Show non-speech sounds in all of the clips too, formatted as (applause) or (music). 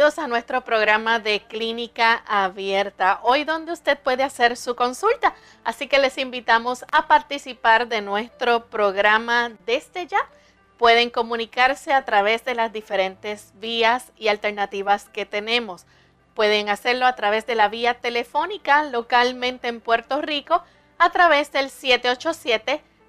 Bienvenidos a nuestro programa de Clínica Abierta, hoy donde usted puede hacer su consulta. Así que les invitamos a participar de nuestro programa desde ya. Pueden comunicarse a través de las diferentes vías y alternativas que tenemos. Pueden hacerlo a través de la vía telefónica localmente en Puerto Rico a través del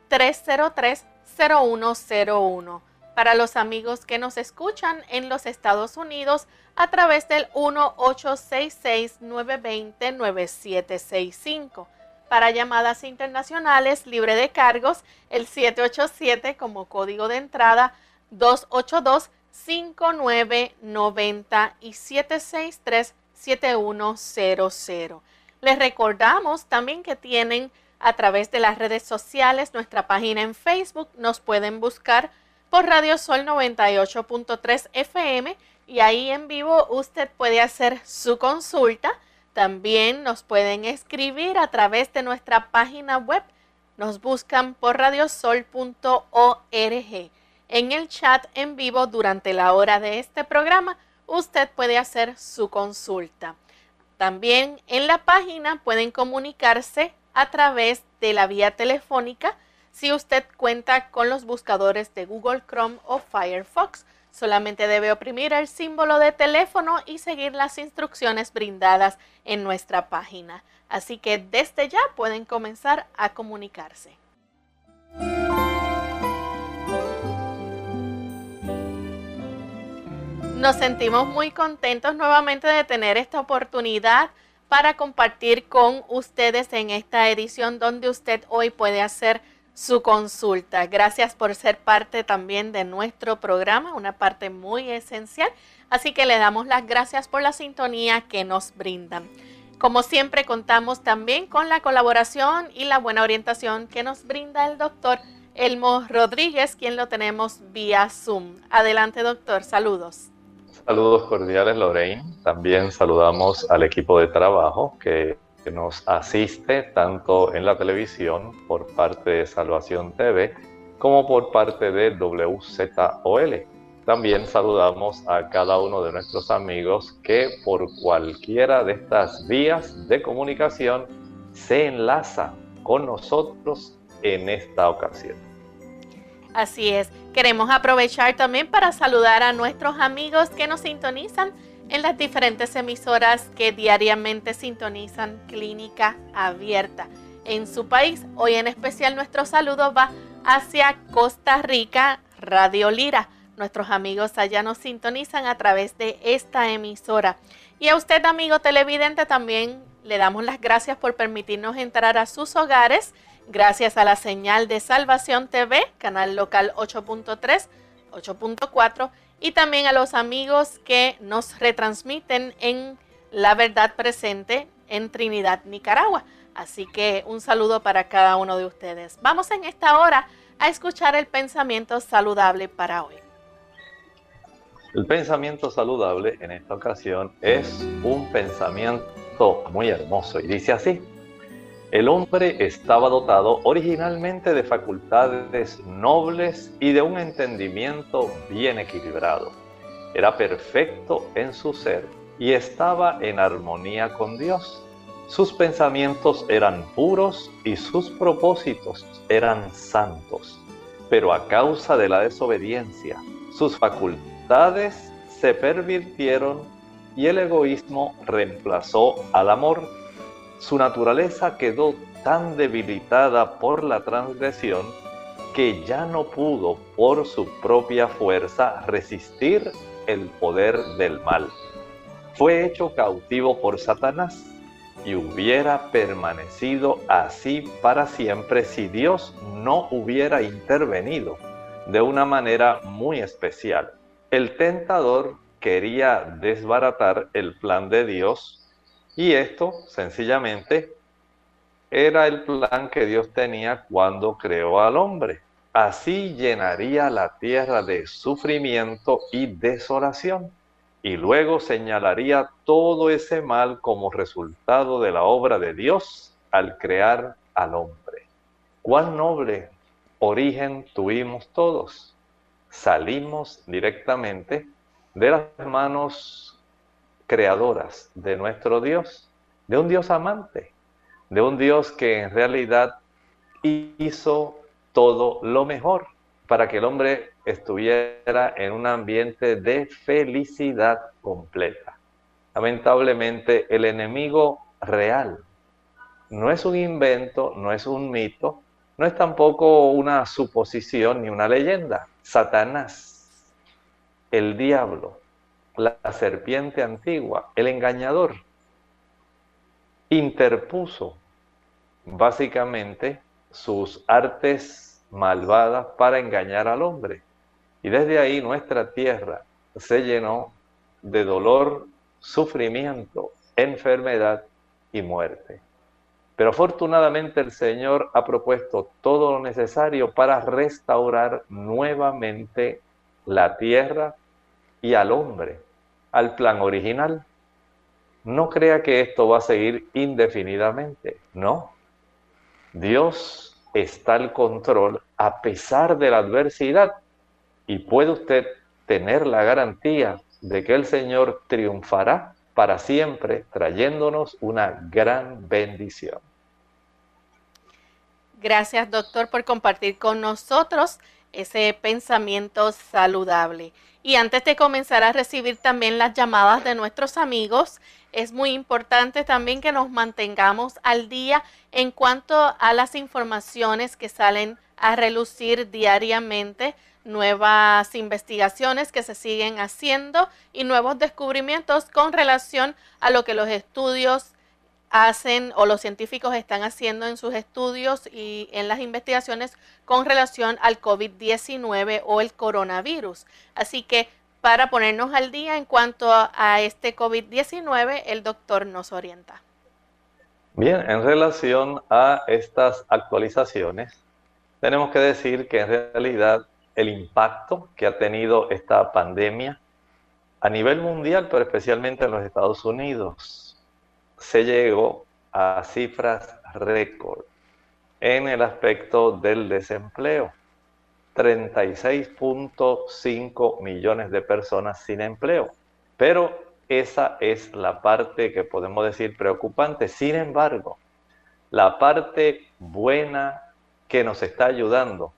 787-303-0101 para los amigos que nos escuchan en los Estados Unidos a través del 1-866-920-9765. Para llamadas internacionales libre de cargos, el 787 como código de entrada 282-5990 y 763-7100. Les recordamos también que tienen a través de las redes sociales nuestra página en Facebook. Nos pueden buscar por Radio Sol 98.3 FM y ahí en vivo usted puede hacer su consulta. También nos pueden escribir a través de nuestra página web. Nos buscan por radiosol.org. En el chat en vivo durante la hora de este programa, usted puede hacer su consulta. También en la página pueden comunicarse a través de la vía telefónica si usted cuenta con los buscadores de Google Chrome o Firefox. Solamente debe oprimir el símbolo de teléfono y seguir las instrucciones brindadas en nuestra página. Así que desde ya pueden comenzar a comunicarse. Nos sentimos muy contentos nuevamente de tener esta oportunidad para compartir con ustedes en esta edición donde usted hoy puede hacer su consulta. Gracias por ser parte también de nuestro programa, una parte muy esencial. Así que le damos las gracias por la sintonía que nos brindan. Como siempre contamos también con la colaboración y la buena orientación que nos brinda el doctor Elmo Rodríguez, quien lo tenemos vía Zoom. Adelante doctor, saludos. Saludos cordiales Lorraine. También saludamos al equipo de trabajo que que nos asiste tanto en la televisión por parte de Salvación TV como por parte de WZOL. También saludamos a cada uno de nuestros amigos que por cualquiera de estas vías de comunicación se enlaza con nosotros en esta ocasión. Así es, queremos aprovechar también para saludar a nuestros amigos que nos sintonizan en las diferentes emisoras que diariamente sintonizan Clínica Abierta en su país. Hoy en especial nuestro saludo va hacia Costa Rica, Radio Lira. Nuestros amigos allá nos sintonizan a través de esta emisora. Y a usted, amigo televidente, también le damos las gracias por permitirnos entrar a sus hogares gracias a la señal de Salvación TV, canal local 8.3, 8.4 y también a los amigos que nos retransmiten en La Verdad Presente en Trinidad, Nicaragua. Así que un saludo para cada uno de ustedes. Vamos en esta hora a escuchar el pensamiento saludable para hoy. El pensamiento saludable en esta ocasión es un pensamiento muy hermoso y dice así. El hombre estaba dotado originalmente de facultades nobles y de un entendimiento bien equilibrado. Era perfecto en su ser y estaba en armonía con Dios. Sus pensamientos eran puros y sus propósitos eran santos. Pero a causa de la desobediencia, sus facultades se pervirtieron y el egoísmo reemplazó al amor su naturaleza quedó tan debilitada por la transgresión que ya no pudo por su propia fuerza resistir el poder del mal. Fue hecho cautivo por Satanás y hubiera permanecido así para siempre si Dios no hubiera intervenido de una manera muy especial. El tentador quería desbaratar el plan de Dios y esto sencillamente era el plan que Dios tenía cuando creó al hombre. Así llenaría la tierra de sufrimiento y desolación y luego señalaría todo ese mal como resultado de la obra de Dios al crear al hombre. Cuán noble origen tuvimos todos. Salimos directamente de las manos creadoras de nuestro Dios, de un Dios amante, de un Dios que en realidad hizo todo lo mejor para que el hombre estuviera en un ambiente de felicidad completa. Lamentablemente, el enemigo real no es un invento, no es un mito, no es tampoco una suposición ni una leyenda. Satanás, el diablo, la serpiente antigua, el engañador, interpuso básicamente sus artes malvadas para engañar al hombre. Y desde ahí nuestra tierra se llenó de dolor, sufrimiento, enfermedad y muerte. Pero afortunadamente el Señor ha propuesto todo lo necesario para restaurar nuevamente la tierra y al hombre, al plan original. No crea que esto va a seguir indefinidamente, no. Dios está el control a pesar de la adversidad y puede usted tener la garantía de que el Señor triunfará para siempre trayéndonos una gran bendición. Gracias doctor por compartir con nosotros ese pensamiento saludable. Y antes de comenzar a recibir también las llamadas de nuestros amigos, es muy importante también que nos mantengamos al día en cuanto a las informaciones que salen a relucir diariamente, nuevas investigaciones que se siguen haciendo y nuevos descubrimientos con relación a lo que los estudios hacen o los científicos están haciendo en sus estudios y en las investigaciones con relación al COVID-19 o el coronavirus. Así que para ponernos al día en cuanto a, este COVID-19, el doctor nos orienta. Bien, en relación a estas actualizaciones, tenemos que decir que en realidad el impacto que ha tenido esta pandemia a nivel mundial, pero especialmente en los Estados Unidos, se llegó a cifras récord en el aspecto del desempleo. 36.5 millones de personas sin empleo. Pero esa es la parte que podemos decir preocupante. Sin embargo, la parte buena que nos está ayudando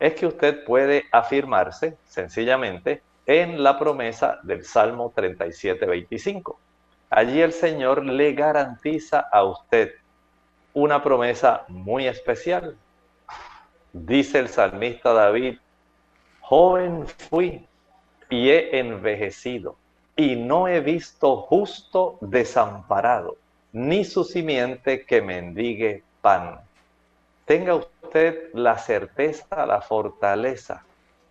es que usted puede afirmarse sencillamente en la promesa del Salmo 37.25. Allí el Señor le garantiza a usted una promesa muy especial. Dice el salmista David, joven fui y he envejecido y no he visto justo desamparado, ni su simiente que mendigue pan. Tenga usted la certeza, la fortaleza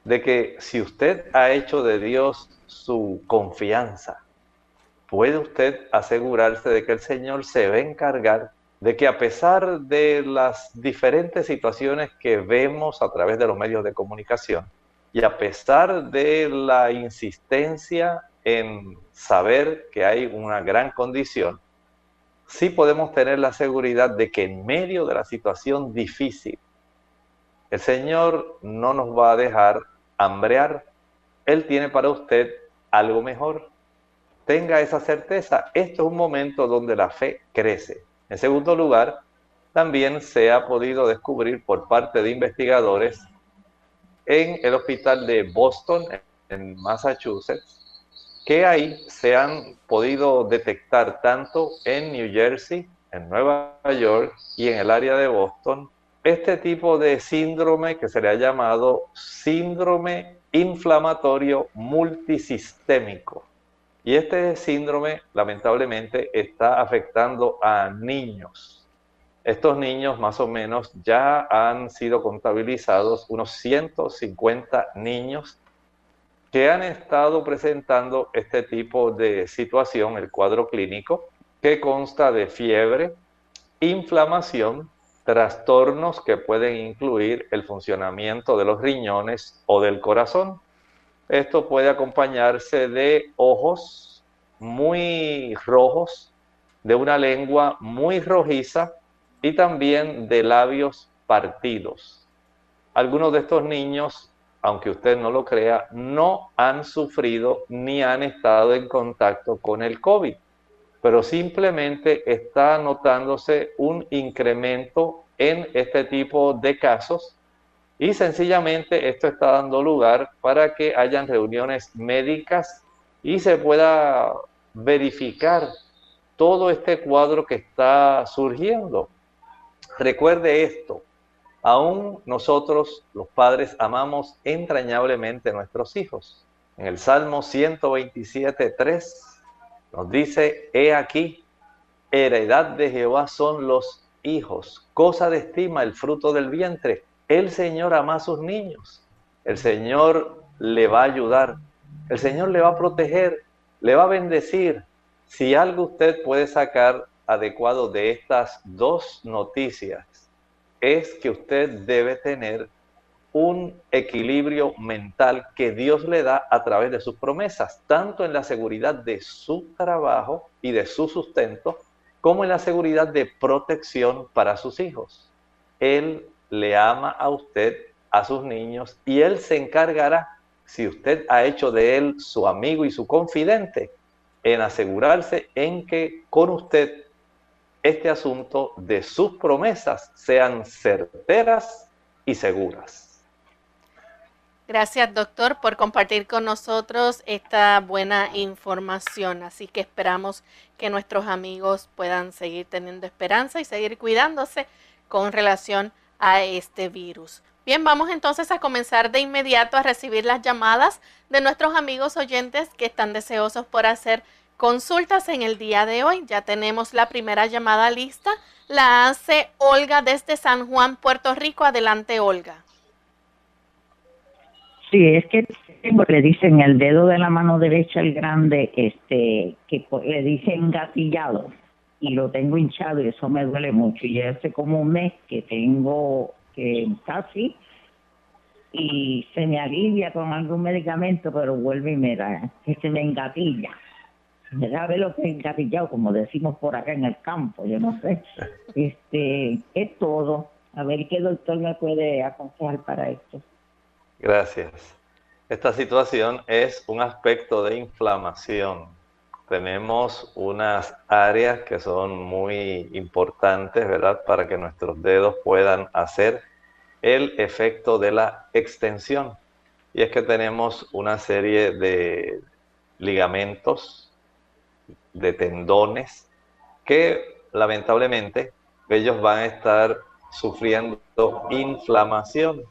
de que si usted ha hecho de Dios su confianza, puede usted asegurarse de que el Señor se va a encargar de que a pesar de las diferentes situaciones que vemos a través de los medios de comunicación y a pesar de la insistencia en saber que hay una gran condición, sí podemos tener la seguridad de que en medio de la situación difícil, el Señor no nos va a dejar hambrear. Él tiene para usted algo mejor. Tenga esa certeza. Esto es un momento donde la fe crece en segundo lugar, también se ha podido descubrir por parte de investigadores en el hospital de Boston, en Massachusetts, que ahí se han podido detectar tanto en New Jersey, en Nueva York y en el área de Boston este tipo de síndrome que se le ha llamado síndrome inflamatorio multisistémico. Y este síndrome lamentablemente está afectando a niños. Estos niños más o menos ya han sido contabilizados unos 150 niños que han estado presentando este tipo de situación, el cuadro clínico, que consta de fiebre, inflamación, trastornos que pueden incluir el funcionamiento de los riñones o del corazón. Esto puede acompañarse de ojos muy rojos, de una lengua muy rojiza y también de labios partidos. Algunos de estos niños, aunque usted no lo crea, no han sufrido ni han estado en contacto con el COVID pero simplemente está notándose un incremento en este tipo de casos y sencillamente esto está dando lugar para que hayan reuniones médicas y se pueda verificar todo este cuadro que está surgiendo. Recuerde esto, aún nosotros los padres amamos entrañablemente a nuestros hijos. En el Salmo 127, 3 nos dice, he aquí, heredad de Jehová son los hijos, cosa de estima el fruto del vientre. El Señor ama a sus niños, el Señor le va a ayudar, el Señor le va a proteger, le va a bendecir. Si algo usted puede sacar adecuado de estas dos noticias, es que usted debe tener un equilibrio mental que Dios le da a través de sus promesas, tanto en la seguridad de su trabajo y de su sustento, como en la seguridad de protección para sus hijos. Él le ama a usted, a sus niños, y Él se encargará, si usted ha hecho de Él su amigo y su confidente, en asegurarse en que con usted este asunto de sus promesas sean certeras y seguras. Gracias, doctor, por compartir con nosotros esta buena información. Así que esperamos que nuestros amigos puedan seguir teniendo esperanza y seguir cuidándose con relación a este virus. Bien, vamos entonces a comenzar de inmediato a recibir las llamadas de nuestros amigos oyentes que están deseosos por hacer consultas en el día de hoy. Ya tenemos la primera llamada lista. La hace Olga desde San Juan, Puerto Rico. Adelante, Olga. Sí, es que le dicen el dedo de la mano derecha, el grande, este, que le dicen gatillado y lo tengo hinchado y eso me duele mucho. Y hace como un mes que tengo que casi y se me alivia con algún medicamento, pero vuelve y me da, que se me engatilla. Me sabe lo que es engatillado, como decimos por acá en el campo, yo no sé. (laughs) Este, es todo. A ver qué doctor me puede aconsejar para esto. Gracias. Esta situación es un aspecto de inflamación. Tenemos unas áreas que son muy importantes, ¿verdad? Para que nuestros dedos puedan hacer el efecto de la extensión. Y es que tenemos una serie de ligamentos, de tendones, que lamentablemente ellos van a estar sufriendo inflamación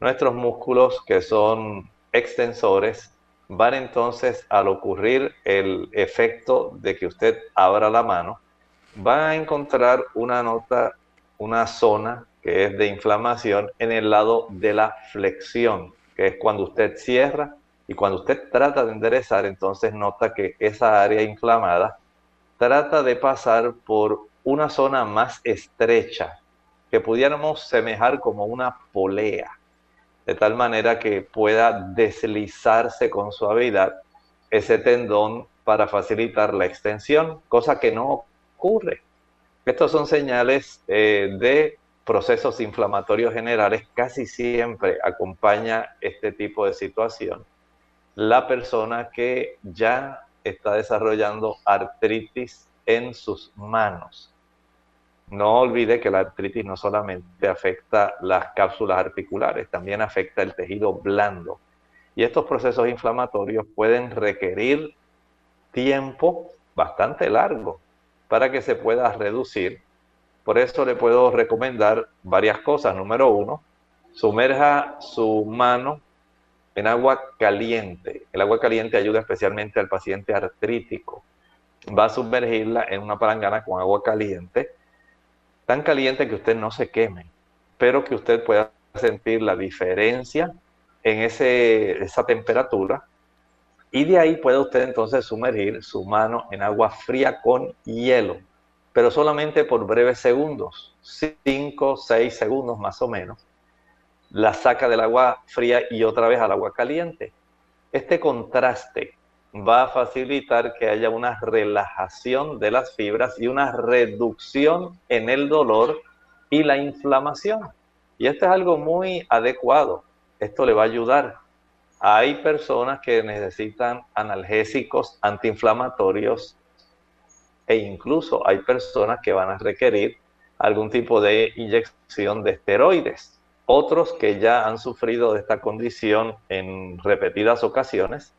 nuestros músculos que son extensores van entonces al ocurrir el efecto de que usted abra la mano, va a encontrar una nota, una zona que es de inflamación en el lado de la flexión, que es cuando usted cierra y cuando usted trata de enderezar, entonces nota que esa área inflamada trata de pasar por una zona más estrecha, que pudiéramos semejar como una polea de tal manera que pueda deslizarse con suavidad ese tendón para facilitar la extensión, cosa que no ocurre. Estos son señales eh, de procesos inflamatorios generales, casi siempre acompaña este tipo de situación la persona que ya está desarrollando artritis en sus manos. No olvide que la artritis no solamente afecta las cápsulas articulares, también afecta el tejido blando. Y estos procesos inflamatorios pueden requerir tiempo bastante largo para que se pueda reducir, Por eso le puedo recomendar varias cosas. Número uno, sumerja su mano en agua caliente. El agua caliente ayuda especialmente al paciente artrítico. Va a sumergirla en una palangana con agua caliente, tan caliente que usted no se queme, pero que usted pueda sentir la diferencia en ese, esa temperatura. Y de ahí puede usted entonces sumergir su mano en agua fría con hielo, pero solamente por breves segundos, 5, 6 segundos más o menos la saca del agua fría y otra vez al agua caliente. Este contraste va a facilitar que haya una relajación de las fibras y una reducción en el dolor y la inflamación. Y esto es algo muy adecuado. Esto le va a ayudar. Hay personas que necesitan analgésicos antiinflamatorios e incluso hay personas que van a requerir algún tipo de inyección de esteroides. Otros que ya han sufrido de esta condición en repetidas ocasiones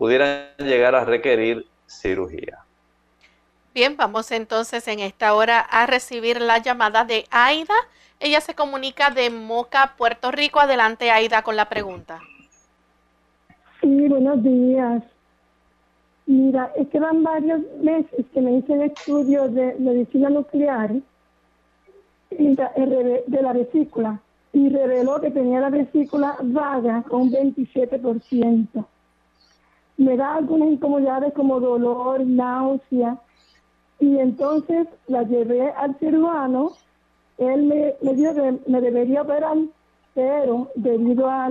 pudieran llegar a requerir cirugía. Bien, vamos entonces en esta hora a recibir la llamada de Aida. Ella se comunica de Moca, Puerto Rico. Adelante, Aida, con la pregunta. Sí, buenos días. Mira, es que van varios meses que me hice el estudio de medicina nuclear de la vesícula y reveló que tenía la vesícula vaga con un 27%. Me da algunas incomodidades como dolor, náusea, y entonces la llevé al cirujano. Él me, me dijo que me debería operar, pero debido a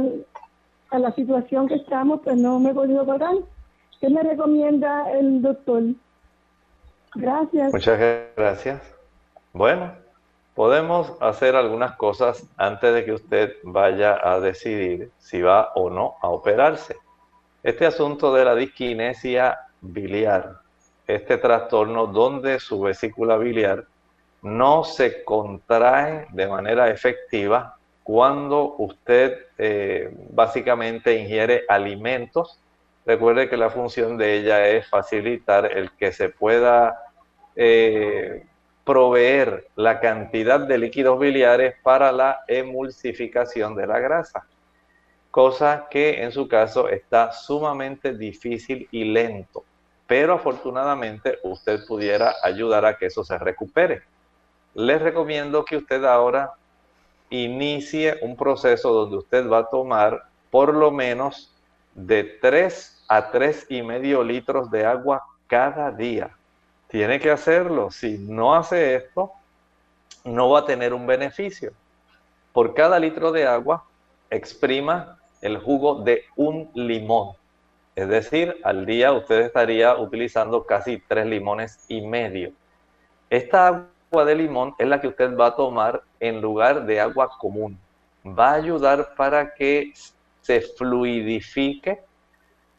la situación que estamos, pues no me he podido operar. ¿Qué me recomienda el doctor? Gracias. Muchas gracias. Bueno, Podemos hacer algunas cosas antes de que usted vaya a decidir si va o no a operarse. Este asunto de la disquinesia biliar, este trastorno donde su vesícula biliar no se contrae de manera efectiva cuando usted eh, básicamente ingiere alimentos. Recuerde que la función de ella es facilitar el que se pueda eh, proveer la cantidad de líquidos biliares para la emulsificación de la grasa, cosa que en su caso está sumamente difícil y lento, pero afortunadamente usted pudiera ayudar a que eso se recupere. Les recomiendo que usted ahora inicie un proceso donde usted va a tomar por lo menos de 3 a tres y medio litros de agua cada día tiene que hacerlo. Si no hace esto, no va a tener un beneficio. Por cada litro de agua, exprima el jugo de un limón. Es decir, al día usted estaría utilizando casi tres limones y medio. Esta agua de limón es la que usted va a tomar en lugar de agua común. Va a ayudar para que se fluidifique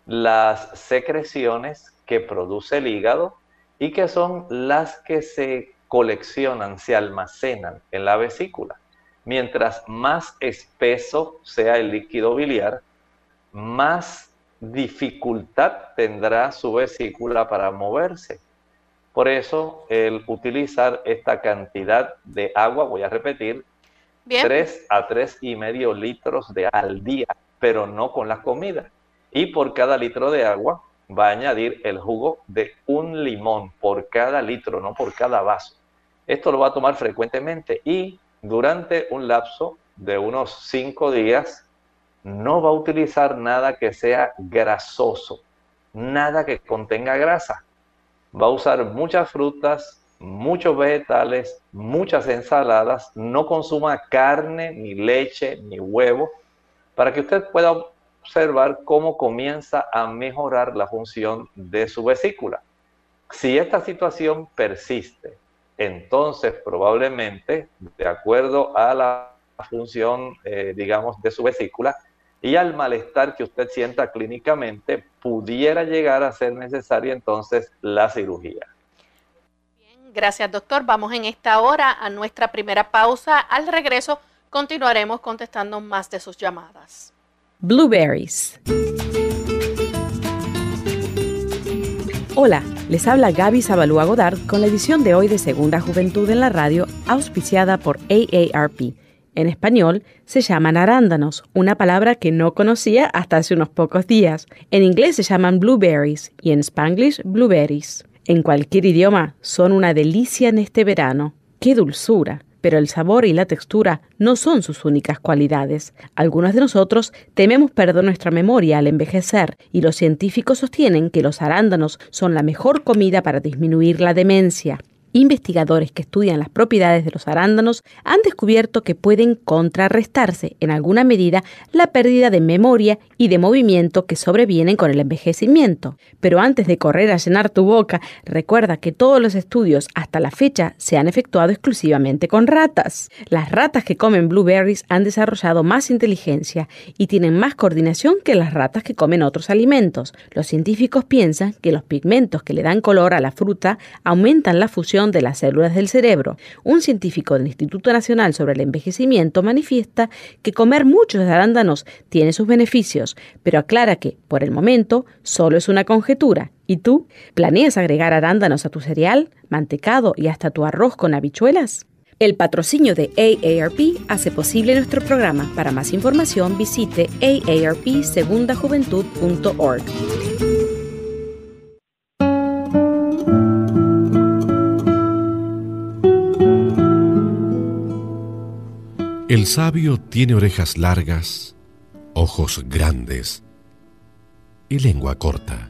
las secreciones que produce el hígado y que son las que se coleccionan, se almacenan en la vesícula. Mientras más espeso sea el líquido biliar, más dificultad tendrá su vesícula para moverse. Por eso, el utilizar esta cantidad de agua, voy a repetir, 3 a tres y medio litros de al día, pero no con la comida. Y por cada litro de agua, va a añadir el jugo de un limón por cada litro, no por cada vaso. Esto lo va a tomar frecuentemente y durante un lapso de unos cinco días no va a utilizar nada que sea grasoso, nada que contenga grasa. Va a usar muchas frutas, muchos vegetales, muchas ensaladas, no consuma carne, ni leche, ni huevo, para que usted pueda observar cómo comienza a mejorar la función de su vesícula. Si esta situación persiste, entonces probablemente, de acuerdo a la función, eh, digamos, de su vesícula y al malestar que usted sienta clínicamente, pudiera llegar a ser necesaria entonces la cirugía. Bien, gracias doctor. Vamos en esta hora a nuestra primera pausa. Al regreso continuaremos contestando más de sus llamadas blueberries. Hola. Les habla Gaby Zabalúa Godard con la edición de hoy de Segunda Juventud en la Radio, auspiciada por AARP. En español se llaman arándanos, una palabra que no conocía hasta hace unos pocos días. En inglés se llaman blueberries y en spanglish blueberries. En cualquier idioma son una delicia en este verano. ¡Qué dulzura! Pero el sabor y la textura no son sus únicas cualidades. Algunos de nosotros tememos perder nuestra memoria al envejecer y los científicos sostienen que los arándanos son la mejor comida para disminuir la demencia. Investigadores que estudian las propiedades de los arándanos han descubierto que pueden contrarrestarse en alguna medida la pérdida de memoria y de movimiento que sobrevienen con el envejecimiento. Pero antes de correr a llenar tu boca, recuerda que todos los estudios hasta la fecha se han efectuado exclusivamente con ratas. Las ratas que comen blueberries han desarrollado más inteligencia y tienen más coordinación que las ratas que comen otros alimentos. Los científicos piensan que los pigmentos que le dan color a la fruta aumentan la fusión de las células del cerebro. Un científico del Instituto Nacional sobre el Envejecimiento manifiesta que comer muchos arándanos tiene sus beneficios, pero aclara que, por el momento, solo es una conjetura. ¿Y tú? ¿Planeas agregar arándanos a tu cereal, mantecado y hasta tu arroz con habichuelas? El patrocinio de AARP hace posible nuestro programa. Para más información visite aarpsegundajuventud.org. El sabio tiene orejas largas, ojos grandes y lengua corta.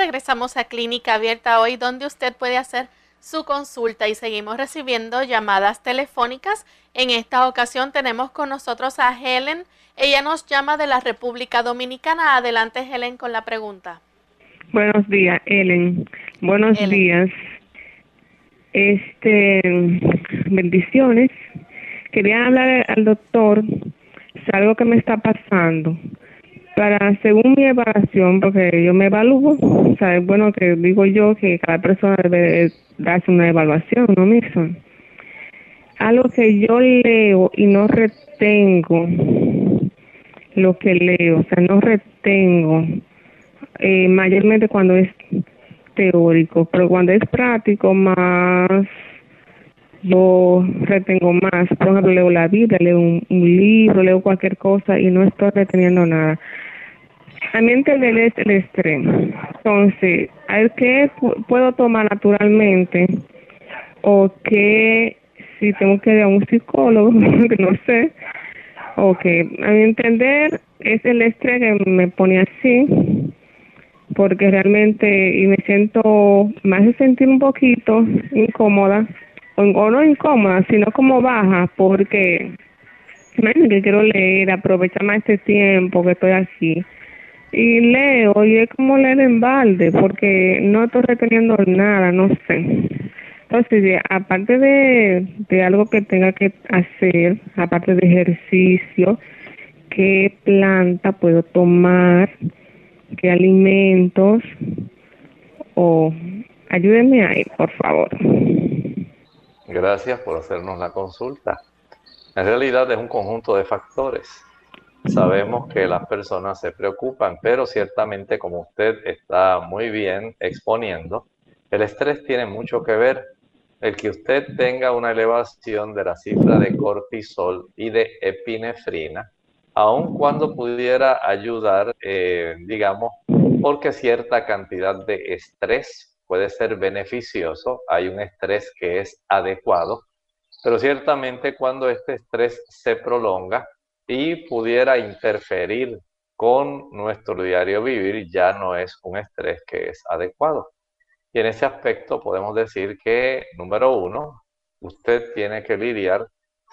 Regresamos a Clínica Abierta hoy, donde usted puede hacer su consulta y seguimos recibiendo llamadas telefónicas. En esta ocasión tenemos con nosotros a Helen. Ella nos llama de la República Dominicana. Adelante, Helen, con la pregunta. Buenos días, Ellen. Buenos días. Este, bendiciones. Quería hablar al doctor de algo que me está pasando. Para, según mi evaluación, porque yo me evalúo, o sea, es bueno que digo yo que cada persona debe darse una evaluación, ¿no, Milson? Algo que yo leo y no retengo lo que leo, o sea, no retengo eh, mayormente cuando es teórico, pero cuando es práctico más yo retengo más. Por ejemplo, leo la Biblia, leo un libro, leo cualquier cosa y no estoy reteniendo nada. A mi entender es el estrés. Entonces, qué pu- puedo tomar naturalmente o qué si tengo que ir a un psicólogo, (laughs) que no sé. Ok, a mi entender es el estrés que me pone así porque realmente y me siento más de sentir un poquito incómoda o, o no incómoda sino como baja porque que quiero leer aprovechar más este tiempo que estoy aquí y leo y es como leer en balde porque no estoy reteniendo nada no sé entonces aparte de, de algo que tenga que hacer aparte de ejercicio qué planta puedo tomar qué alimentos o ayúdenme ahí, por favor. Gracias por hacernos la consulta. En realidad es un conjunto de factores. Sabemos que las personas se preocupan, pero ciertamente como usted está muy bien exponiendo, el estrés tiene mucho que ver. El que usted tenga una elevación de la cifra de cortisol y de epinefrina aun cuando pudiera ayudar, eh, digamos, porque cierta cantidad de estrés puede ser beneficioso, hay un estrés que es adecuado, pero ciertamente cuando este estrés se prolonga y pudiera interferir con nuestro diario vivir, ya no es un estrés que es adecuado. Y en ese aspecto podemos decir que, número uno, usted tiene que lidiar,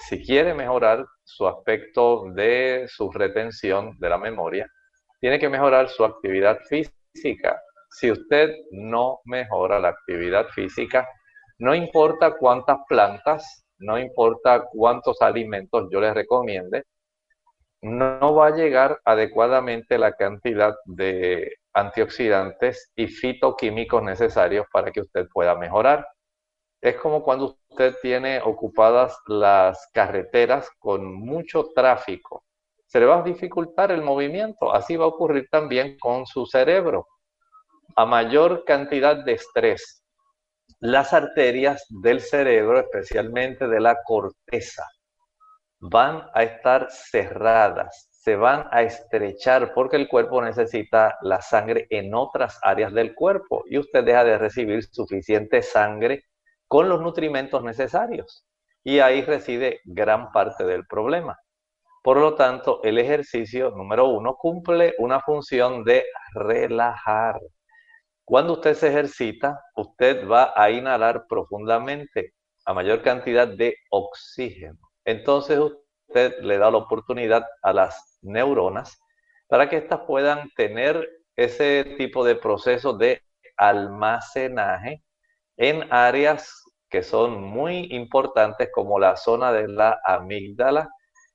si quiere mejorar su aspecto de su retención de la memoria, tiene que mejorar su actividad física. Si usted no mejora la actividad física, no importa cuántas plantas, no importa cuántos alimentos yo les recomiende, no va a llegar adecuadamente la cantidad de antioxidantes y fitoquímicos necesarios para que usted pueda mejorar. Es como cuando usted tiene ocupadas las carreteras con mucho tráfico. Se le va a dificultar el movimiento. Así va a ocurrir también con su cerebro. A mayor cantidad de estrés, las arterias del cerebro, especialmente de la corteza, van a estar cerradas, se van a estrechar porque el cuerpo necesita la sangre en otras áreas del cuerpo y usted deja de recibir suficiente sangre con los nutrimentos necesarios. Y ahí reside gran parte del problema. Por lo tanto, el ejercicio número uno cumple una función de relajar. Cuando usted se ejercita, usted va a inhalar profundamente a mayor cantidad de oxígeno. Entonces usted le da la oportunidad a las neuronas para que éstas puedan tener ese tipo de proceso de almacenaje en áreas que son muy importantes como la zona de la amígdala,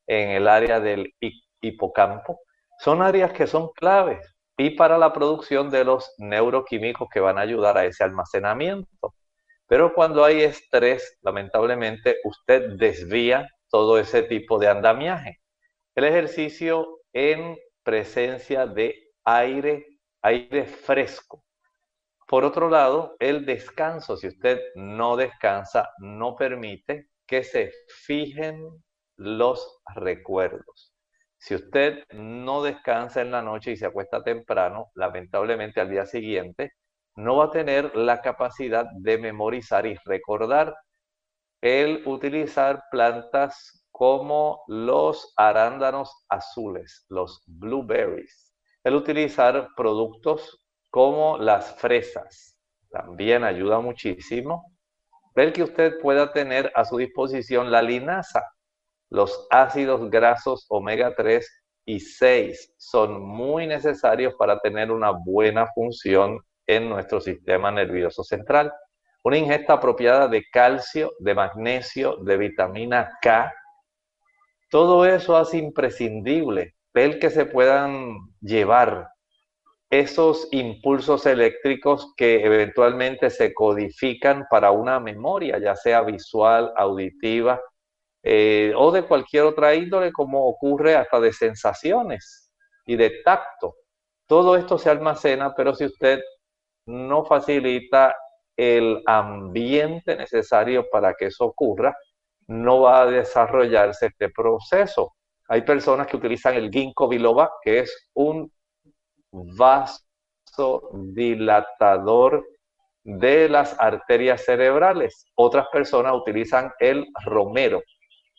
en el área del hipocampo. Son áreas que son claves y para la producción de los neuroquímicos que van a ayudar a ese almacenamiento. Pero cuando hay estrés, lamentablemente, usted desvía todo ese tipo de andamiaje. El ejercicio en presencia de aire, aire fresco, por otro lado, el descanso, si usted no descansa, no permite que se fijen los recuerdos. Si usted no descansa en la noche y se acuesta temprano, lamentablemente al día siguiente no va a tener la capacidad de memorizar y recordar. El utilizar plantas como los arándanos azules, los blueberries. El utilizar productos como las fresas. También ayuda muchísimo. Ver que usted pueda tener a su disposición la linaza. Los ácidos grasos omega 3 y 6 son muy necesarios para tener una buena función en nuestro sistema nervioso central. Una ingesta apropiada de calcio, de magnesio, de vitamina K. Todo eso hace imprescindible ver que se puedan llevar esos impulsos eléctricos que eventualmente se codifican para una memoria, ya sea visual, auditiva eh, o de cualquier otra índole, como ocurre hasta de sensaciones y de tacto. Todo esto se almacena, pero si usted no facilita el ambiente necesario para que eso ocurra, no va a desarrollarse este proceso. Hay personas que utilizan el ginkgo biloba, que es un vasodilatador de las arterias cerebrales. Otras personas utilizan el romero,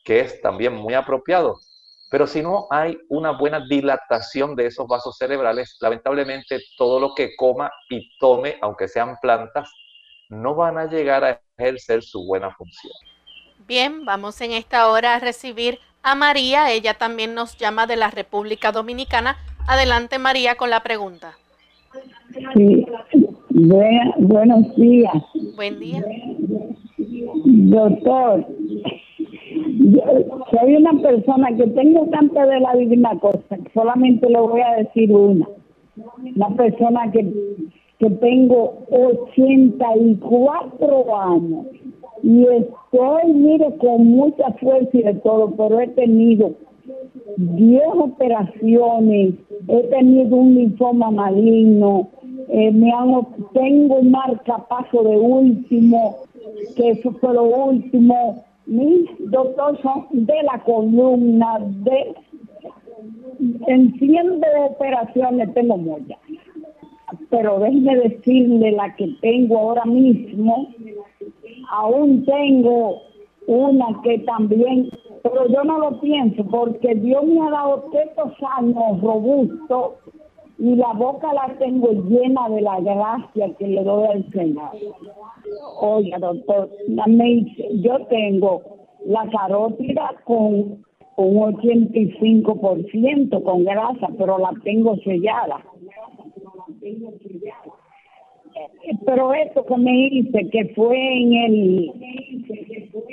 que es también muy apropiado. Pero si no hay una buena dilatación de esos vasos cerebrales, lamentablemente todo lo que coma y tome, aunque sean plantas, no van a llegar a ejercer su buena función. Bien, vamos en esta hora a recibir a María. Ella también nos llama de la República Dominicana. Adelante María con la pregunta. Sí. buenos días. Buen día. Doctor, yo soy una persona que tengo tanto de la misma cosa, solamente le voy a decir una. Una persona que, que tengo 84 años y estoy, mire, con mucha fuerza y de todo, pero he tenido 10 operaciones, he tenido un linfoma maligno, eh, me han, tengo un marcapaso de último, que eso fue lo último. Mis doctores son de la columna, de en 100 de operaciones tengo muchas. Pero déjeme decirle la que tengo ahora mismo. Aún tengo una que también, pero yo no lo pienso porque Dios me ha dado estos años robustos y la boca la tengo llena de la gracia que le doy al Señor. Oiga, doctor, yo tengo la carótida con un 85% con grasa, pero la tengo sellada. Pero esto que me hice, que fue en el,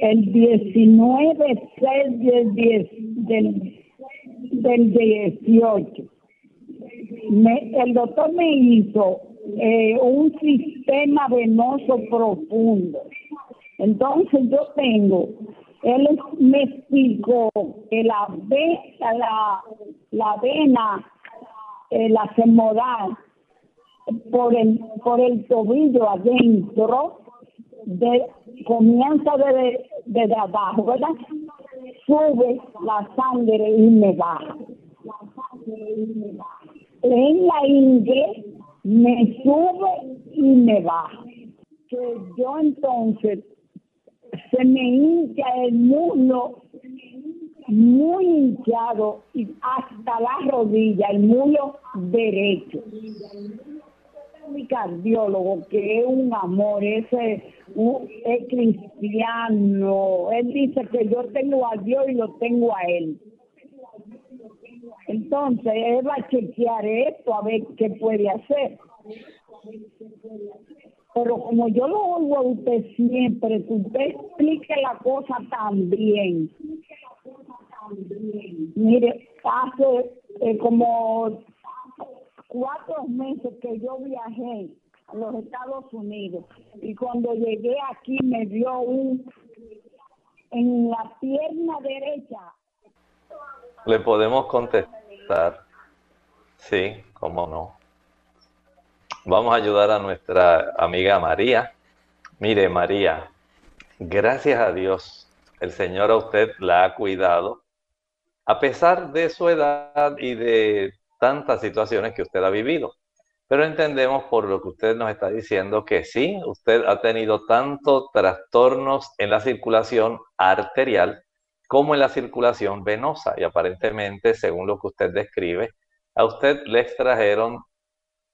el 19, 6 del, 10, del, del 18, me, el doctor me hizo eh, un sistema venoso profundo. Entonces yo tengo, él me explicó que la, la, la vena, eh, la femoral, por el, por el tobillo adentro, de, comienza de, de, abajo, ¿verdad? Sube la sangre y me baja. En la ingle me sube y me baja. Que yo entonces se me hincha el muslo muy hinchado y hasta la rodilla, el muslo derecho mi cardiólogo, que es un amor, ese es cristiano. Él dice que yo tengo a Dios y lo tengo a él. Entonces, él va a chequear esto a ver qué puede hacer. Pero como yo lo oigo a usted siempre, que usted explique la cosa tan bien. Mire, hace eh, como cuatro meses que yo viajé a los Estados Unidos y cuando llegué aquí me dio un en la pierna derecha. Le podemos contestar. Sí, cómo no. Vamos a ayudar a nuestra amiga María. Mire, María, gracias a Dios, el Señor a usted la ha cuidado. A pesar de su edad y de tantas situaciones que usted ha vivido. Pero entendemos por lo que usted nos está diciendo que sí, usted ha tenido tantos trastornos en la circulación arterial como en la circulación venosa. Y aparentemente, según lo que usted describe, a usted le extrajeron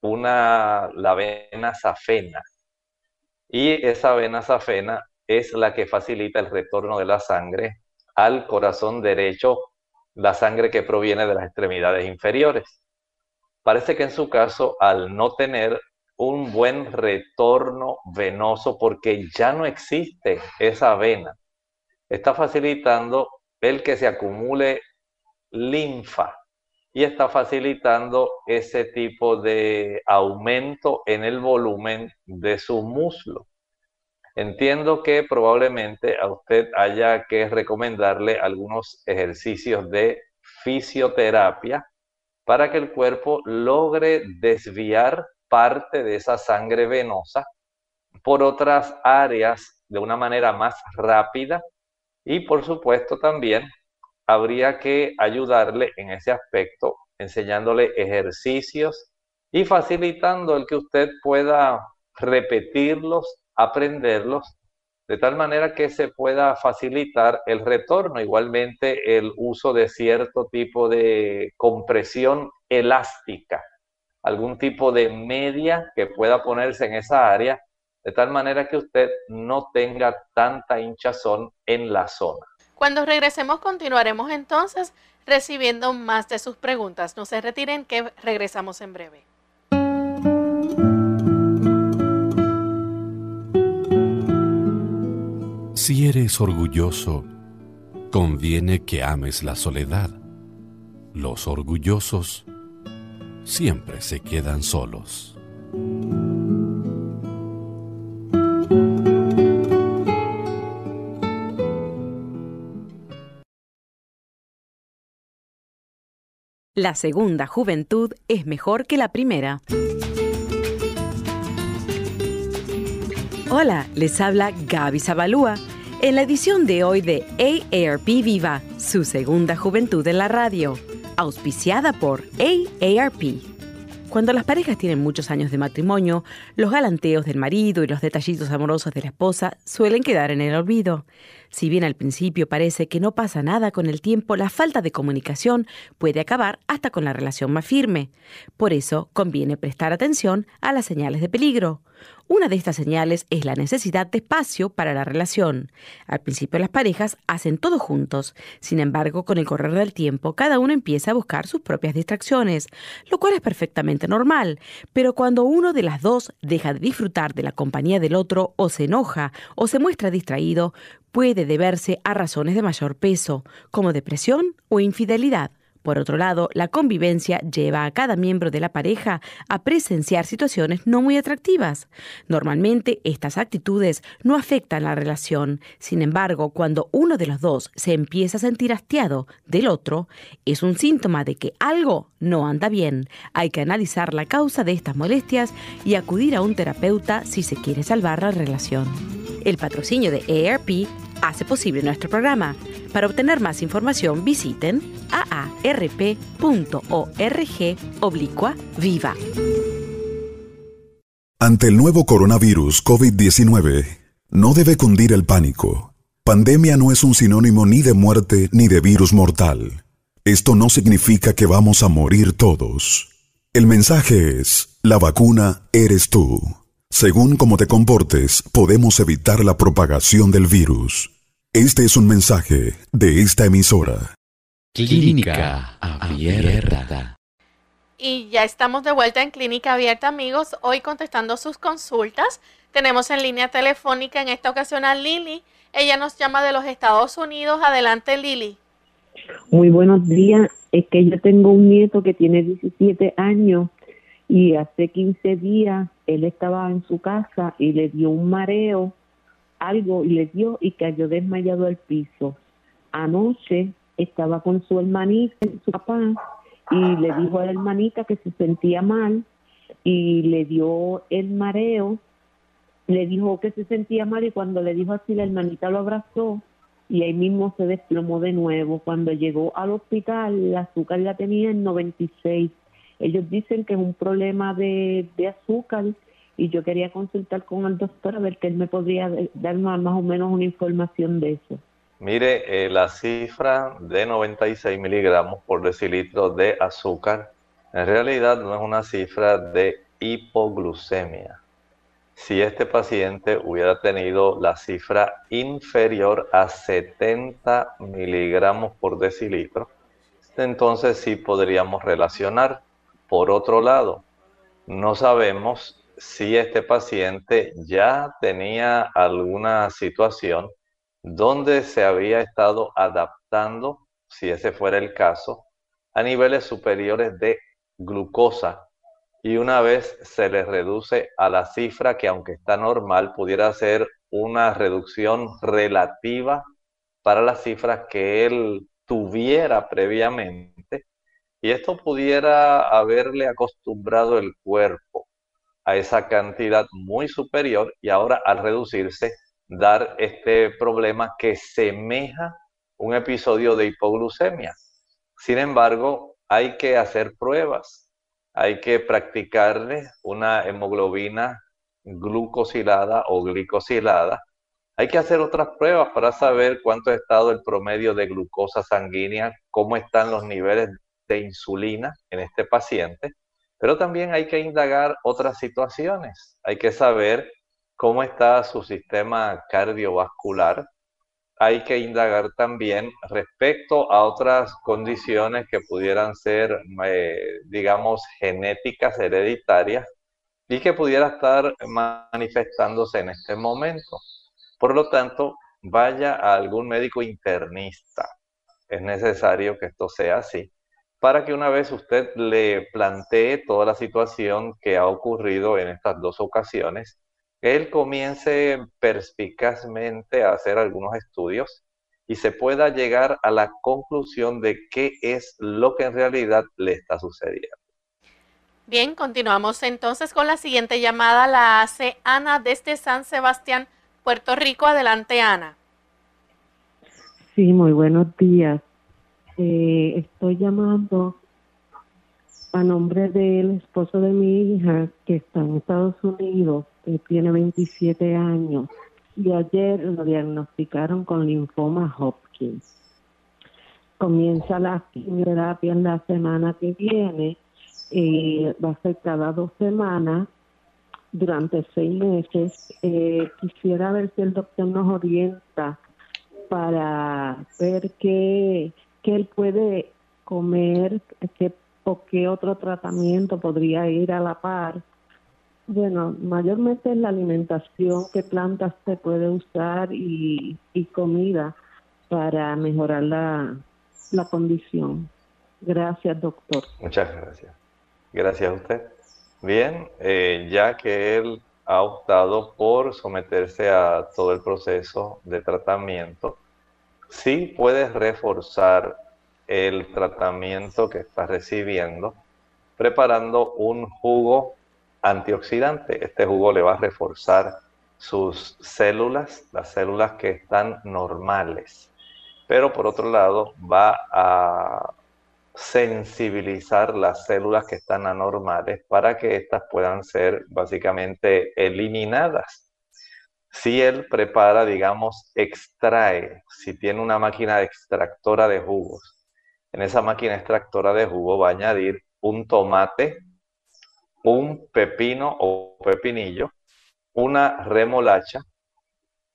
una, la vena safena. Y esa vena safena es la que facilita el retorno de la sangre al corazón derecho la sangre que proviene de las extremidades inferiores. Parece que en su caso, al no tener un buen retorno venoso, porque ya no existe esa vena, está facilitando el que se acumule linfa y está facilitando ese tipo de aumento en el volumen de su muslo. Entiendo que probablemente a usted haya que recomendarle algunos ejercicios de fisioterapia para que el cuerpo logre desviar parte de esa sangre venosa por otras áreas de una manera más rápida. Y por supuesto también habría que ayudarle en ese aspecto enseñándole ejercicios y facilitando el que usted pueda repetirlos aprenderlos de tal manera que se pueda facilitar el retorno, igualmente el uso de cierto tipo de compresión elástica, algún tipo de media que pueda ponerse en esa área, de tal manera que usted no tenga tanta hinchazón en la zona. Cuando regresemos continuaremos entonces recibiendo más de sus preguntas. No se retiren que regresamos en breve. Si eres orgulloso, conviene que ames la soledad. Los orgullosos siempre se quedan solos. La segunda juventud es mejor que la primera. Hola, les habla Gaby Zabalúa en la edición de hoy de AARP Viva, su segunda juventud en la radio. auspiciada por AARP. Cuando las parejas tienen muchos años de matrimonio, los galanteos del marido y los detallitos amorosos de la esposa suelen quedar en el olvido. Si bien al principio parece que no pasa nada con el tiempo, la falta de comunicación puede acabar hasta con la relación más firme. Por eso conviene prestar atención a las señales de peligro. Una de estas señales es la necesidad de espacio para la relación. Al principio las parejas hacen todo juntos. Sin embargo, con el correr del tiempo, cada uno empieza a buscar sus propias distracciones, lo cual es perfectamente normal. Pero cuando uno de las dos deja de disfrutar de la compañía del otro o se enoja o se muestra distraído, puede deberse a razones de mayor peso, como depresión o infidelidad. Por otro lado, la convivencia lleva a cada miembro de la pareja a presenciar situaciones no muy atractivas. Normalmente estas actitudes no afectan la relación. Sin embargo, cuando uno de los dos se empieza a sentir hastiado del otro, es un síntoma de que algo no anda bien. Hay que analizar la causa de estas molestias y acudir a un terapeuta si se quiere salvar la relación. El patrocinio de AARP hace posible nuestro programa. Para obtener más información visiten aarp.org oblicua viva. Ante el nuevo coronavirus COVID-19, no debe cundir el pánico. Pandemia no es un sinónimo ni de muerte ni de virus mortal. Esto no significa que vamos a morir todos. El mensaje es, la vacuna eres tú. Según cómo te comportes, podemos evitar la propagación del virus. Este es un mensaje de esta emisora. Clínica Abierta. Y ya estamos de vuelta en Clínica Abierta, amigos. Hoy contestando sus consultas. Tenemos en línea telefónica en esta ocasión a Lili. Ella nos llama de los Estados Unidos. Adelante, Lili. Muy buenos días. Es que yo tengo un nieto que tiene 17 años y hace 15 días él estaba en su casa y le dio un mareo, algo y le dio y cayó desmayado al piso. Anoche estaba con su hermanita, su papá, y le dijo a la hermanita que se sentía mal y le dio el mareo, le dijo que se sentía mal y cuando le dijo así la hermanita lo abrazó y ahí mismo se desplomó de nuevo. Cuando llegó al hospital, el azúcar la tenía en 96 ellos dicen que es un problema de, azúcar y yo quería consultar con el doctor a ver que él me podría dar más, o menos una información de eso. Mire, eh, la cifra de 96 miligramos por decilitro de azúcar en realidad no es una cifra de hipoglucemia. Si este paciente hubiera tenido la cifra inferior a 70 miligramos por decilitro, entonces sí podríamos relacionar por otro lado, no sabemos si este paciente ya tenía alguna situación donde se había estado adaptando, si ese fuera el caso, a niveles superiores de glucosa. Y una vez se le reduce a la cifra que aunque está normal, pudiera ser una reducción relativa para las cifras que él tuviera previamente, y esto pudiera haberle acostumbrado el cuerpo a esa cantidad muy superior y ahora al reducirse dar este problema que semeja un episodio de hipoglucemia. Sin embargo, hay que hacer pruebas, hay que practicarle una hemoglobina glucosilada o glicosilada. Hay que hacer otras pruebas para saber cuánto ha estado el promedio de glucosa sanguínea, cómo están los niveles de insulina en este paciente, pero también hay que indagar otras situaciones. Hay que saber cómo está su sistema cardiovascular. Hay que indagar también respecto a otras condiciones que pudieran ser, eh, digamos, genéticas, hereditarias, y que pudiera estar manifestándose en este momento. Por lo tanto, vaya a algún médico internista. Es necesario que esto sea así para que una vez usted le plantee toda la situación que ha ocurrido en estas dos ocasiones, él comience perspicazmente a hacer algunos estudios y se pueda llegar a la conclusión de qué es lo que en realidad le está sucediendo. Bien, continuamos entonces con la siguiente llamada. La hace Ana desde San Sebastián, Puerto Rico. Adelante, Ana. Sí, muy buenos días. Eh, estoy llamando a nombre del esposo de mi hija que está en Estados Unidos, que tiene 27 años, y ayer lo diagnosticaron con linfoma Hopkins. Comienza la quimioterapia en la semana que viene y va a ser cada dos semanas durante seis meses. Eh, quisiera ver si el doctor nos orienta para ver qué, qué él puede comer, qué, o qué otro tratamiento podría ir a la par. Bueno, mayormente es la alimentación, qué plantas se puede usar y, y comida para mejorar la, la condición. Gracias, doctor. Muchas gracias. Gracias a usted. Bien, eh, ya que él ha optado por someterse a todo el proceso de tratamiento, sí puedes reforzar el tratamiento que está recibiendo preparando un jugo antioxidante. Este jugo le va a reforzar sus células, las células que están normales. Pero por otro lado, va a sensibilizar las células que están anormales para que éstas puedan ser básicamente eliminadas. Si él prepara, digamos, extrae, si tiene una máquina extractora de jugos, en esa máquina extractora de jugo va a añadir un tomate, un pepino o pepinillo, una remolacha,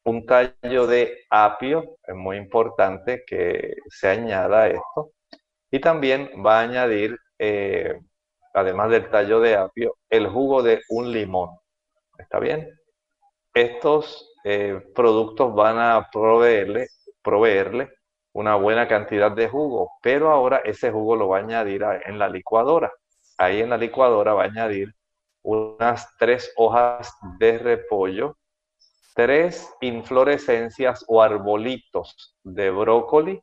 un tallo de apio, es muy importante que se añada esto, y también va a añadir, eh, además del tallo de apio, el jugo de un limón. ¿Está bien? Estos eh, productos van a proveerle, proveerle una buena cantidad de jugo, pero ahora ese jugo lo va a añadir en la licuadora. Ahí en la licuadora va a añadir unas tres hojas de repollo, tres inflorescencias o arbolitos de brócoli,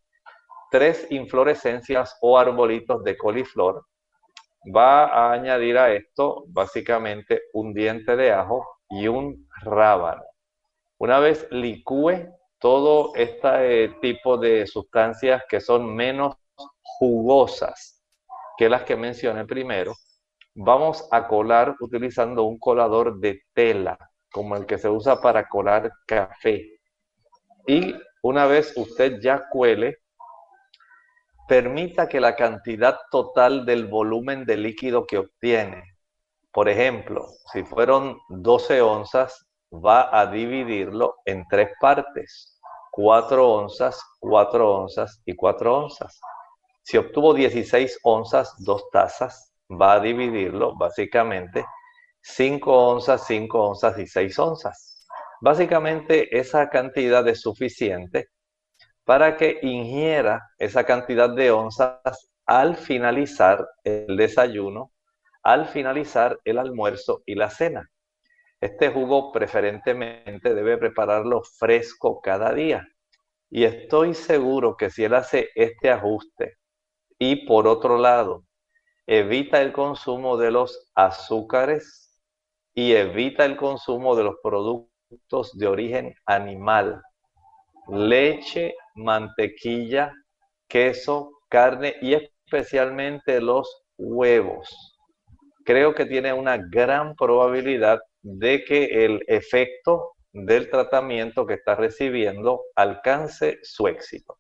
tres inflorescencias o arbolitos de coliflor. Va a añadir a esto básicamente un diente de ajo y un Una vez licúe todo este tipo de sustancias que son menos jugosas que las que mencioné primero, vamos a colar utilizando un colador de tela, como el que se usa para colar café. Y una vez usted ya cuele, permita que la cantidad total del volumen de líquido que obtiene, por ejemplo, si fueron 12 onzas, va a dividirlo en tres partes, 4 onzas, 4 onzas y 4 onzas. Si obtuvo 16 onzas, dos tazas, va a dividirlo básicamente 5 onzas, 5 onzas y 6 onzas. Básicamente esa cantidad es suficiente para que ingiera esa cantidad de onzas al finalizar el desayuno, al finalizar el almuerzo y la cena. Este jugo preferentemente debe prepararlo fresco cada día. Y estoy seguro que si él hace este ajuste y por otro lado evita el consumo de los azúcares y evita el consumo de los productos de origen animal, leche mantequilla, queso, carne y especialmente los huevos. Creo que tiene una gran probabilidad de que el efecto del tratamiento que está recibiendo alcance su éxito.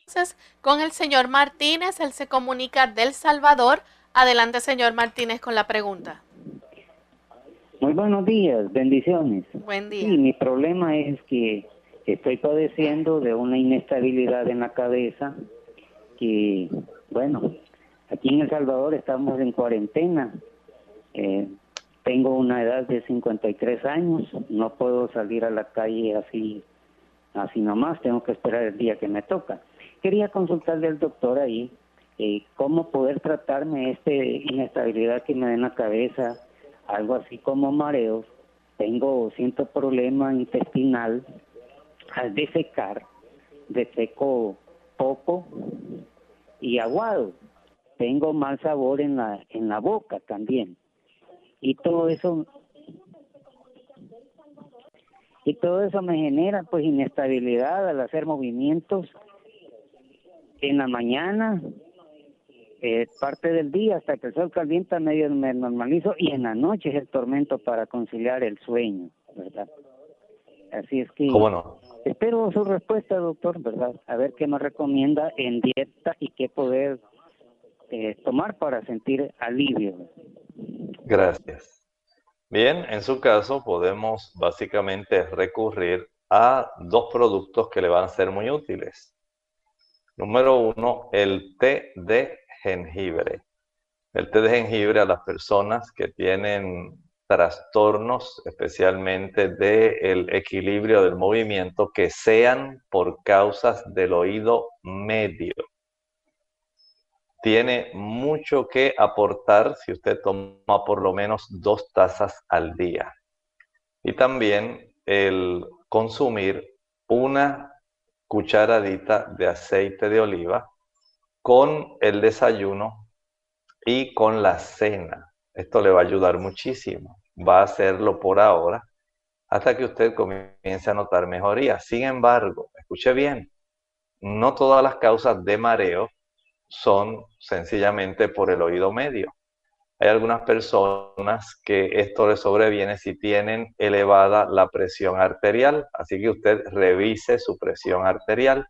Entonces, con el señor Martínez, él se comunica del Salvador. Adelante, señor Martínez, con la pregunta. Muy buenos días, bendiciones. Buen día. Sí, mi problema es que estoy padeciendo de una inestabilidad en la cabeza que, bueno, aquí en El Salvador estamos en cuarentena. Eh, tengo una edad de 53 años, no puedo salir a la calle así, así nomás, tengo que esperar el día que me toca. Quería consultarle al doctor ahí eh, cómo poder tratarme esta inestabilidad que me da en la cabeza, algo así como mareos. Tengo, siento problema intestinal, al defecar, defeco poco y aguado. Tengo mal sabor en la, en la boca también. Y todo eso y todo eso me genera pues inestabilidad al hacer movimientos en la mañana, eh, parte del día hasta que el sol calienta medio me normalizo y en la noche es el tormento para conciliar el sueño, ¿verdad? Así es que ¿Cómo no? espero su respuesta, doctor, ¿verdad? A ver qué nos recomienda en dieta y qué poder eh, tomar para sentir alivio. Gracias. Bien, en su caso podemos básicamente recurrir a dos productos que le van a ser muy útiles. Número uno, el té de jengibre. El té de jengibre a las personas que tienen trastornos, especialmente del equilibrio del movimiento, que sean por causas del oído medio. Tiene mucho que aportar si usted toma por lo menos dos tazas al día. Y también el consumir una cucharadita de aceite de oliva con el desayuno y con la cena. Esto le va a ayudar muchísimo. Va a hacerlo por ahora hasta que usted comience a notar mejoría. Sin embargo, escuche bien, no todas las causas de mareo son sencillamente por el oído medio. Hay algunas personas que esto les sobreviene si tienen elevada la presión arterial, así que usted revise su presión arterial.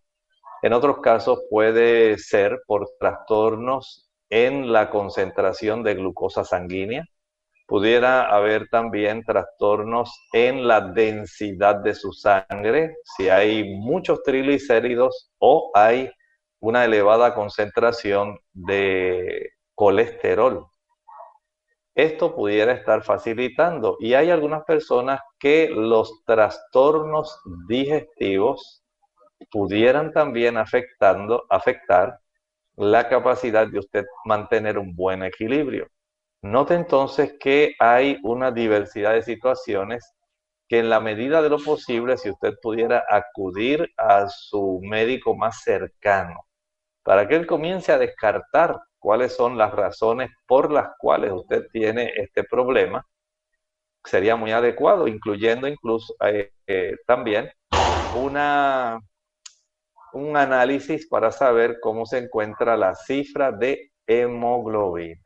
En otros casos puede ser por trastornos en la concentración de glucosa sanguínea. Pudiera haber también trastornos en la densidad de su sangre, si hay muchos triglicéridos o hay una elevada concentración de colesterol. Esto pudiera estar facilitando y hay algunas personas que los trastornos digestivos pudieran también afectando, afectar la capacidad de usted mantener un buen equilibrio. Note entonces que hay una diversidad de situaciones que en la medida de lo posible, si usted pudiera acudir a su médico más cercano, para que él comience a descartar cuáles son las razones por las cuales usted tiene este problema, sería muy adecuado, incluyendo incluso eh, eh, también un análisis para saber cómo se encuentra la cifra de hemoglobina.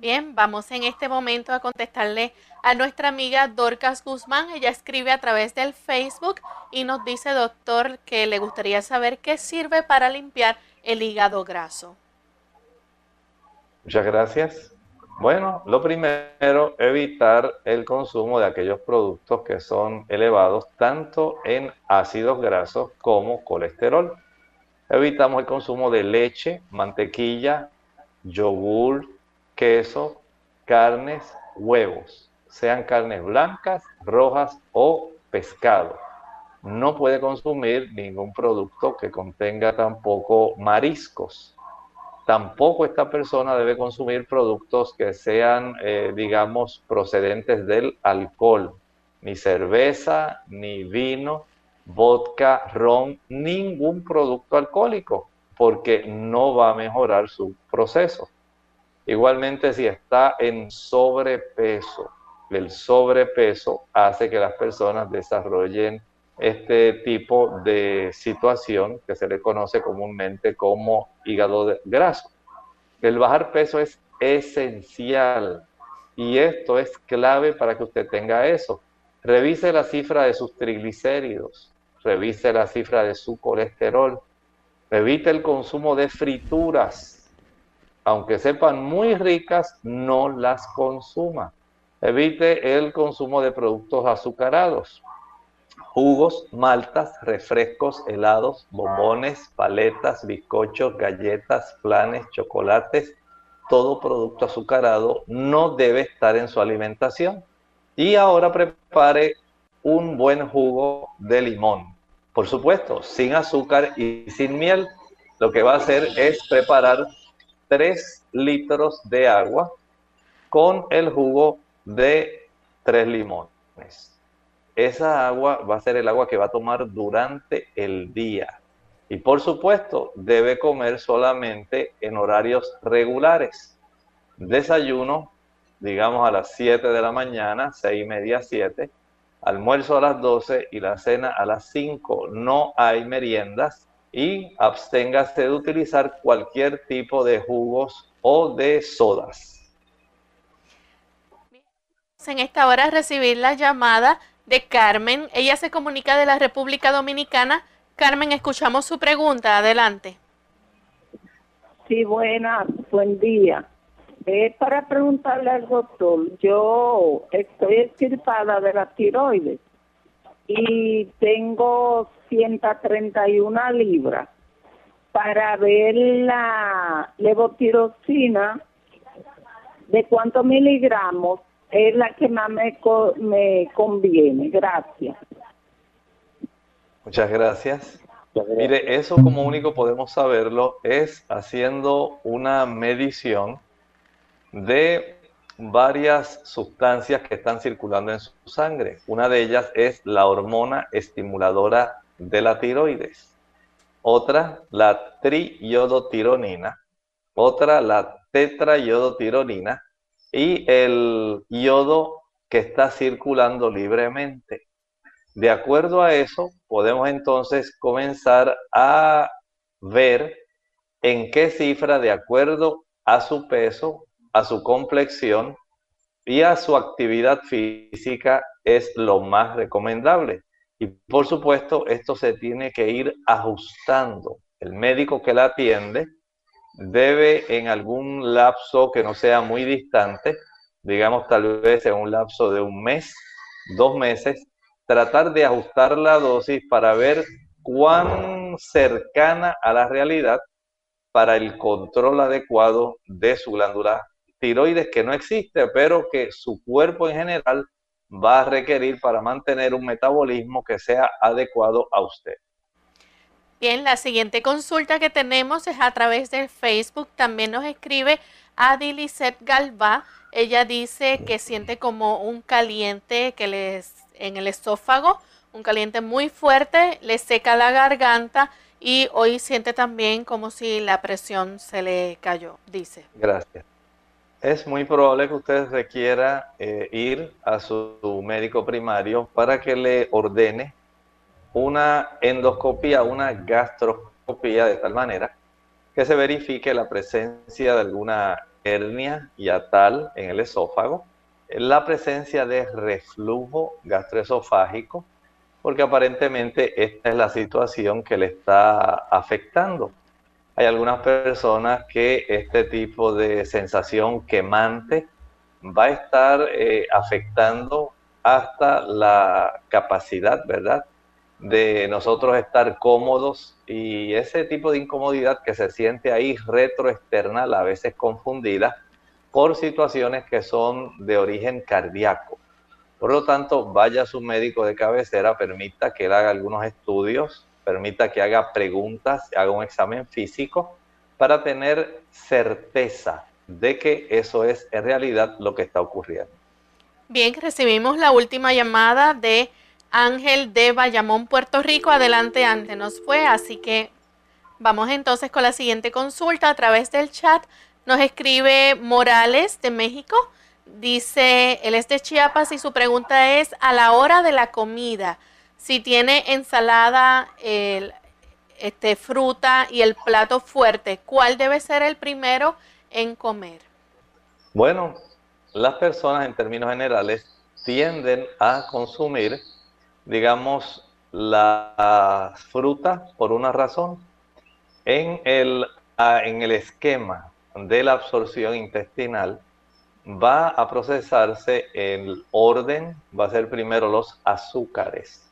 Bien, vamos en este momento a contestarle a nuestra amiga Dorcas Guzmán. Ella escribe a través del Facebook y nos dice, doctor, que le gustaría saber qué sirve para limpiar el hígado graso. Muchas gracias. Bueno, lo primero, evitar el consumo de aquellos productos que son elevados tanto en ácidos grasos como colesterol. Evitamos el consumo de leche, mantequilla, yogur, queso, carnes, huevos, sean carnes blancas, rojas o pescado. No puede consumir ningún producto que contenga tampoco mariscos, tampoco esta persona debe consumir productos que sean, eh, digamos, procedentes del alcohol, ni cerveza, ni vino, vodka, ron, ningún producto alcohólico, porque no va a mejorar su proceso. Igualmente, si está en sobrepeso, el sobrepeso hace que las personas desarrollen este tipo de situación que se le conoce comúnmente como hígado graso. El bajar peso es esencial y esto es clave para que usted tenga eso. Revise la cifra de sus triglicéridos, revise la cifra de su colesterol, evite el consumo de frituras, aunque sepan muy ricas, no las consuma. Evite el consumo de productos azucarados jugos, maltas, refrescos, helados, bombones, paletas, bizcochos, galletas, planes, chocolates, todo producto azucarado no debe estar en su alimentación. Y ahora prepare un buen jugo de limón. Por supuesto, sin azúcar y sin miel. Lo que va a hacer es preparar 3 litros de agua con el jugo de 3 limones esa agua va a ser el agua que va a tomar durante el día. Y por supuesto, debe comer solamente en horarios regulares. Desayuno, digamos a las 7 de la mañana, 6 y media, 7. Almuerzo a las 12 y la cena a las 5. No hay meriendas y absténgase de utilizar cualquier tipo de jugos o de sodas. En esta hora recibir la llamada de Carmen. Ella se comunica de la República Dominicana. Carmen, escuchamos su pregunta. Adelante. Sí, buena, buen día. Es para preguntarle al doctor, yo estoy extirpada de la tiroides y tengo 131 libras. Para ver la levotiroxina, ¿de cuántos miligramos es la que más me, me conviene? Gracias. Muchas gracias. Mire, eso como único podemos saberlo es haciendo una medición de varias sustancias que están circulando en su sangre. Una de ellas es la hormona estimuladora de la tiroides. Otra, la triiodotironina. Otra, la tetraiodotironina. Y el yodo que está circulando libremente. De acuerdo a eso, podemos entonces comenzar a ver en qué cifra, de acuerdo a su peso, a su complexión y a su actividad física, es lo más recomendable. Y por supuesto, esto se tiene que ir ajustando. El médico que la atiende debe en algún lapso que no sea muy distante, digamos tal vez en un lapso de un mes, dos meses, tratar de ajustar la dosis para ver cuán cercana a la realidad para el control adecuado de su glándula tiroides que no existe, pero que su cuerpo en general va a requerir para mantener un metabolismo que sea adecuado a usted. Bien, la siguiente consulta que tenemos es a través del Facebook. También nos escribe Adilicet Galva. Ella dice que siente como un caliente que les en el esófago, un caliente muy fuerte, le seca la garganta y hoy siente también como si la presión se le cayó, dice. Gracias. Es muy probable que usted requiera eh, ir a su médico primario para que le ordene una endoscopia, una gastroscopia de tal manera que se verifique la presencia de alguna hernia yatal en el esófago la presencia de reflujo gastroesofágico, porque aparentemente esta es la situación que le está afectando. Hay algunas personas que este tipo de sensación quemante va a estar eh, afectando hasta la capacidad, ¿verdad? De nosotros estar cómodos y ese tipo de incomodidad que se siente ahí retroexternal, a veces confundida, por situaciones que son de origen cardíaco. Por lo tanto, vaya a su médico de cabecera, permita que él haga algunos estudios, permita que haga preguntas, haga un examen físico para tener certeza de que eso es en realidad lo que está ocurriendo. Bien, recibimos la última llamada de Ángel de Bayamón, Puerto Rico. Adelante, antes nos fue, así que vamos entonces con la siguiente consulta a través del chat. Nos escribe Morales de México. Dice, él es de Chiapas y su pregunta es, a la hora de la comida, si tiene ensalada, este, fruta y el plato fuerte, ¿cuál debe ser el primero en comer? Bueno, las personas en términos generales tienden a consumir, digamos, la fruta por una razón. En el, en el esquema de la absorción intestinal va a procesarse el orden, va a ser primero los azúcares.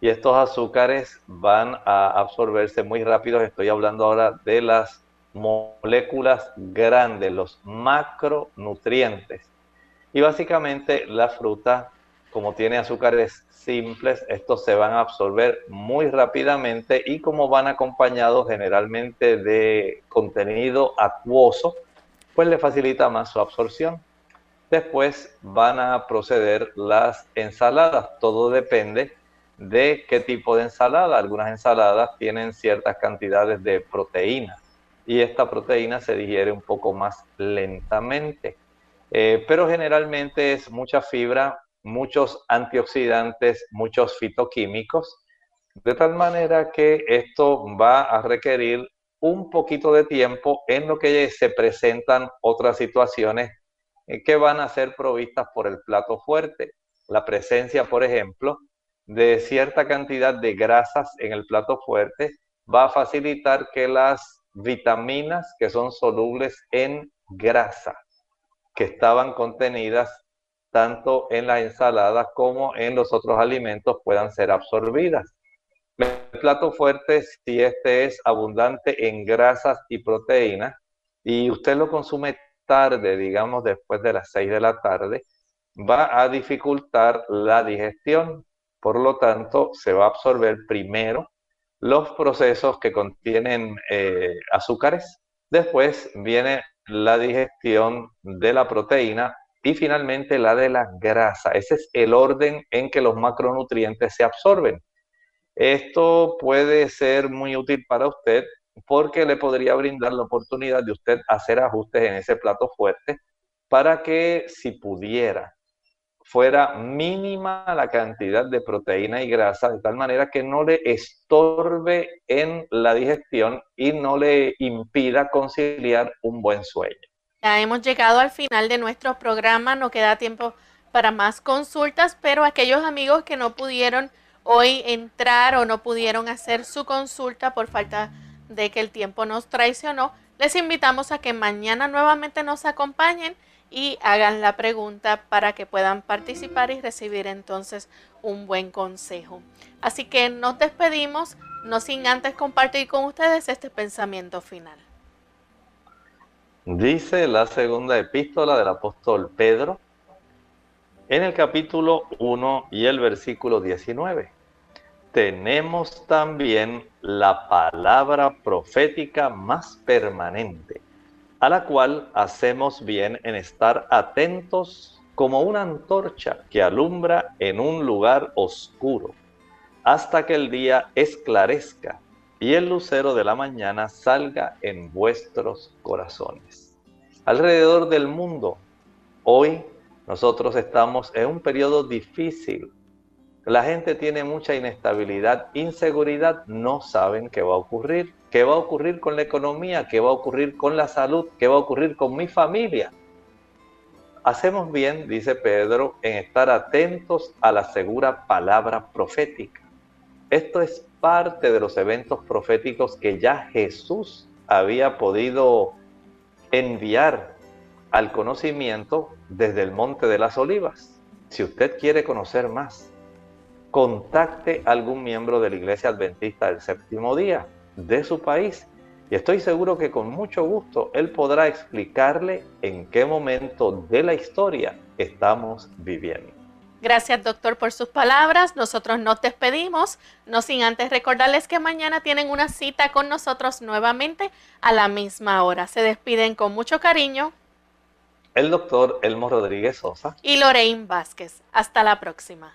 Y estos azúcares van a absorberse muy rápido. Estoy hablando ahora de las moléculas grandes, los macronutrientes. Y básicamente la fruta, como tiene azúcares simples, estos se van a absorber muy rápidamente y como van acompañados generalmente de contenido acuoso, pues le facilita más su absorción. Después van a proceder las ensaladas. Todo depende de qué tipo de ensalada. Algunas ensaladas tienen ciertas cantidades de proteína y esta proteína se digiere un poco más lentamente. Eh, pero generalmente es mucha fibra, muchos antioxidantes, muchos fitoquímicos De tal manera que esto va a requerir un poquito de tiempo en lo que se presentan otras situaciones eh, que van a ser provistas por el plato fuerte. La presencia, por ejemplo, de cierta cantidad de grasas en el plato fuerte va a facilitar que las vitaminas que son solubles en grasa, que estaban contenidas tanto en la ensalada como en los otros alimentos, puedan ser absorbidas. El plato fuerte, si este es abundante en grasas y proteínas, y usted lo consume tarde, digamos después de las 6 de la tarde, va a dificultar la digestión. Por lo tanto, se va a absorber primero los procesos que contienen eh, azúcares, después viene la digestión de la proteína y finalmente la de la grasa. Ese es el orden en que los macronutrientes se absorben. Esto puede ser muy útil para usted porque le podría brindar la oportunidad de usted hacer ajustes en ese plato fuerte para que si pudiera fuera mínima la cantidad de proteína y grasa, de tal manera que no le estorbe en la digestión y no le impida conciliar un buen sueño. Ya hemos llegado al final de nuestro programa, no queda tiempo para más consultas, pero aquellos amigos que no pudieron hoy entrar o no pudieron hacer su consulta por falta de que el tiempo nos traicionó, les invitamos a que mañana nuevamente nos acompañen y hagan la pregunta para que puedan participar y recibir entonces un buen consejo. Así que nos despedimos, no sin antes compartir con ustedes este pensamiento final. Dice la segunda epístola del apóstol Pedro en el capítulo 1 y el versículo 19. Tenemos también la palabra profética más permanente a la cual hacemos bien en estar atentos como una antorcha que alumbra en un lugar oscuro, hasta que el día esclarezca y el lucero de la mañana salga en vuestros corazones. Alrededor del mundo, hoy nosotros estamos en un periodo difícil. La gente tiene mucha inestabilidad, inseguridad, no saben qué va a ocurrir ¿Qué va a ocurrir con la economía? ¿Qué va a ocurrir con la salud? ¿Qué va a ocurrir con mi familia? Hacemos bien, dice Pedro, en estar atentos a la segura palabra profética. Esto es parte de los eventos proféticos que ya Jesús había podido enviar al conocimiento desde el Monte de las Olivas. Si usted quiere conocer más, contacte a algún miembro de la Iglesia Adventista del Séptimo Día de su país. Y estoy seguro que con mucho gusto él podrá explicarle en qué momento de la historia estamos viviendo. Gracias doctor por sus palabras. Nosotros nos despedimos, no sin antes recordarles que mañana tienen una cita con nosotros nuevamente a la misma hora. Se despiden con mucho cariño. El doctor Elmo Rodríguez Sosa. Y Lorraine Vázquez. Hasta la próxima.